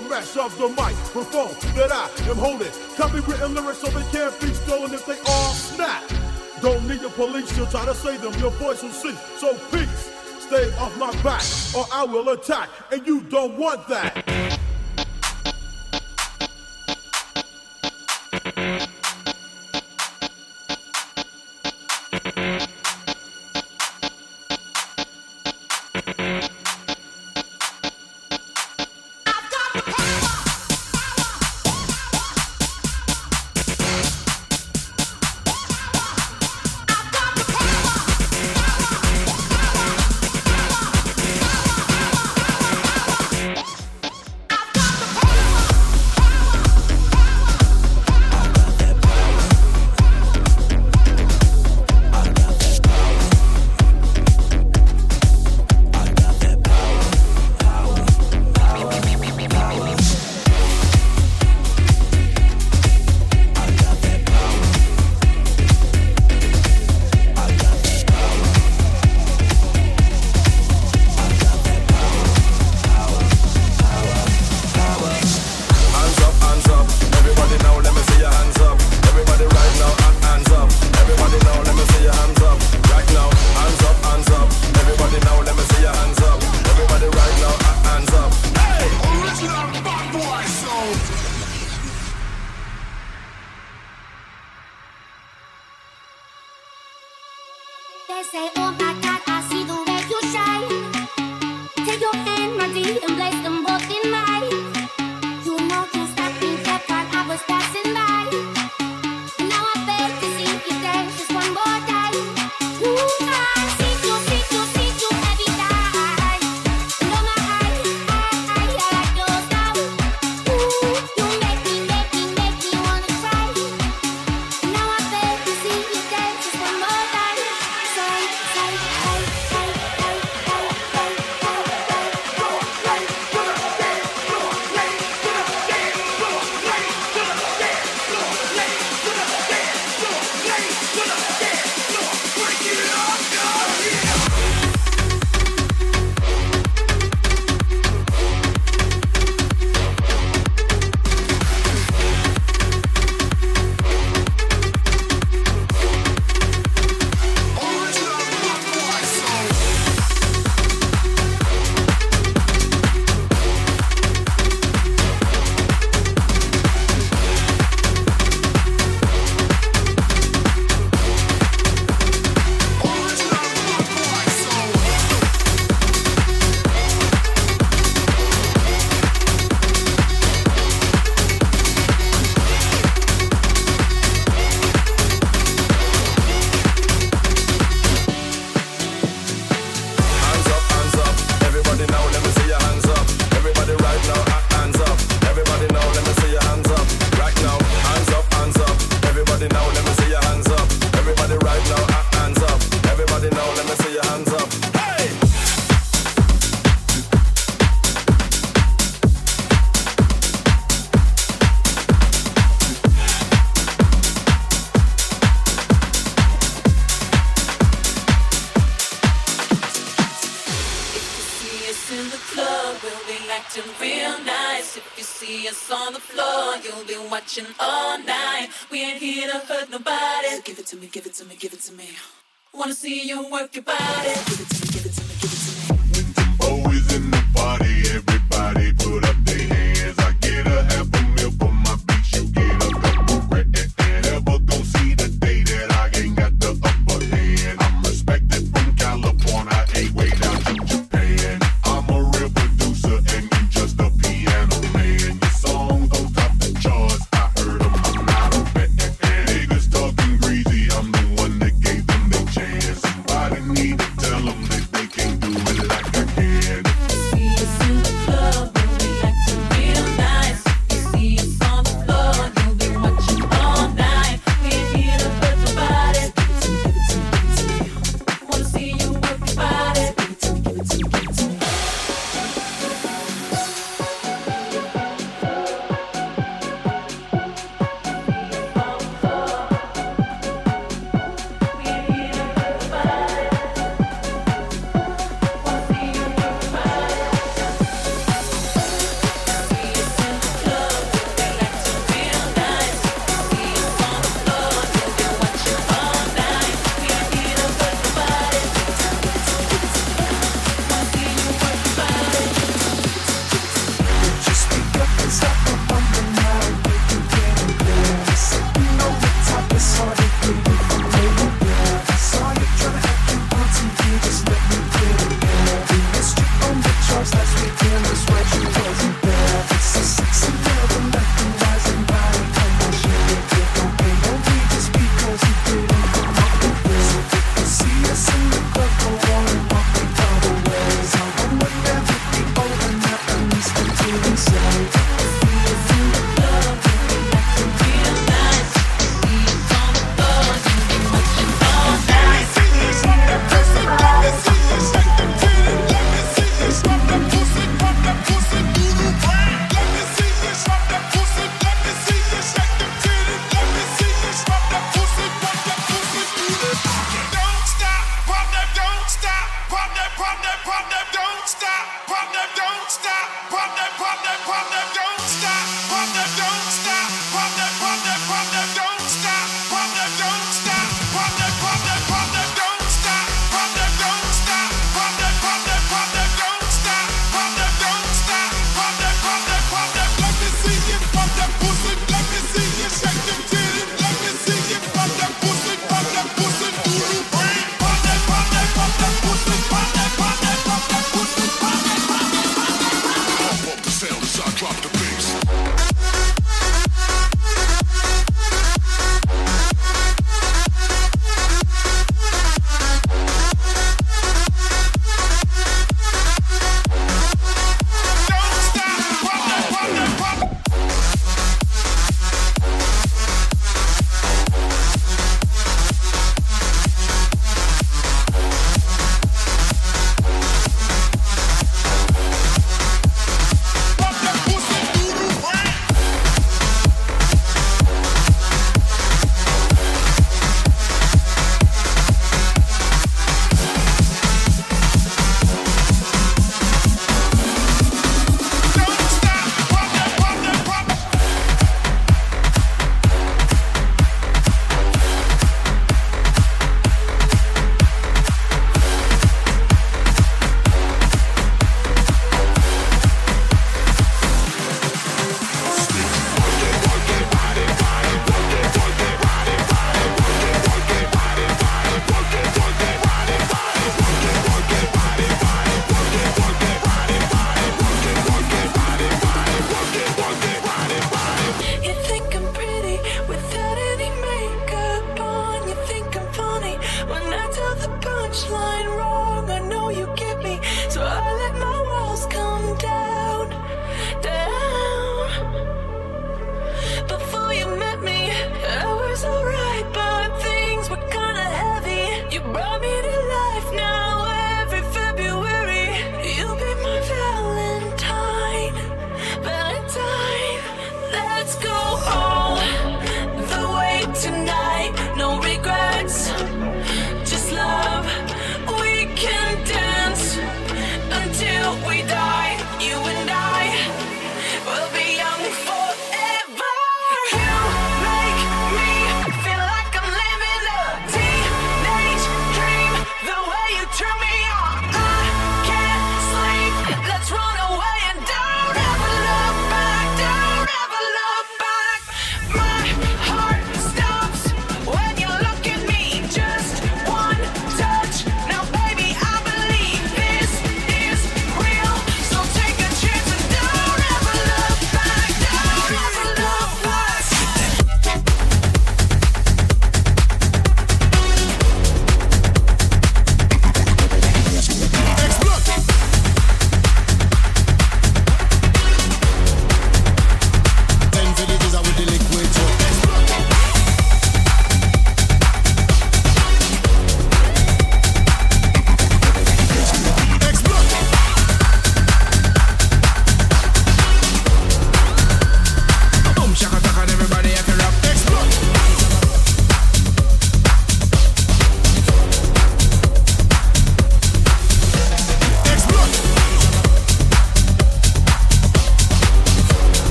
the mesh of the mic microphone that I am holding. Copywritten lyrics so they can't be stolen if they are snap. Don't need the police to try to save them, your voice will cease. So peace, stay off my back, or I will attack, and you don't want that.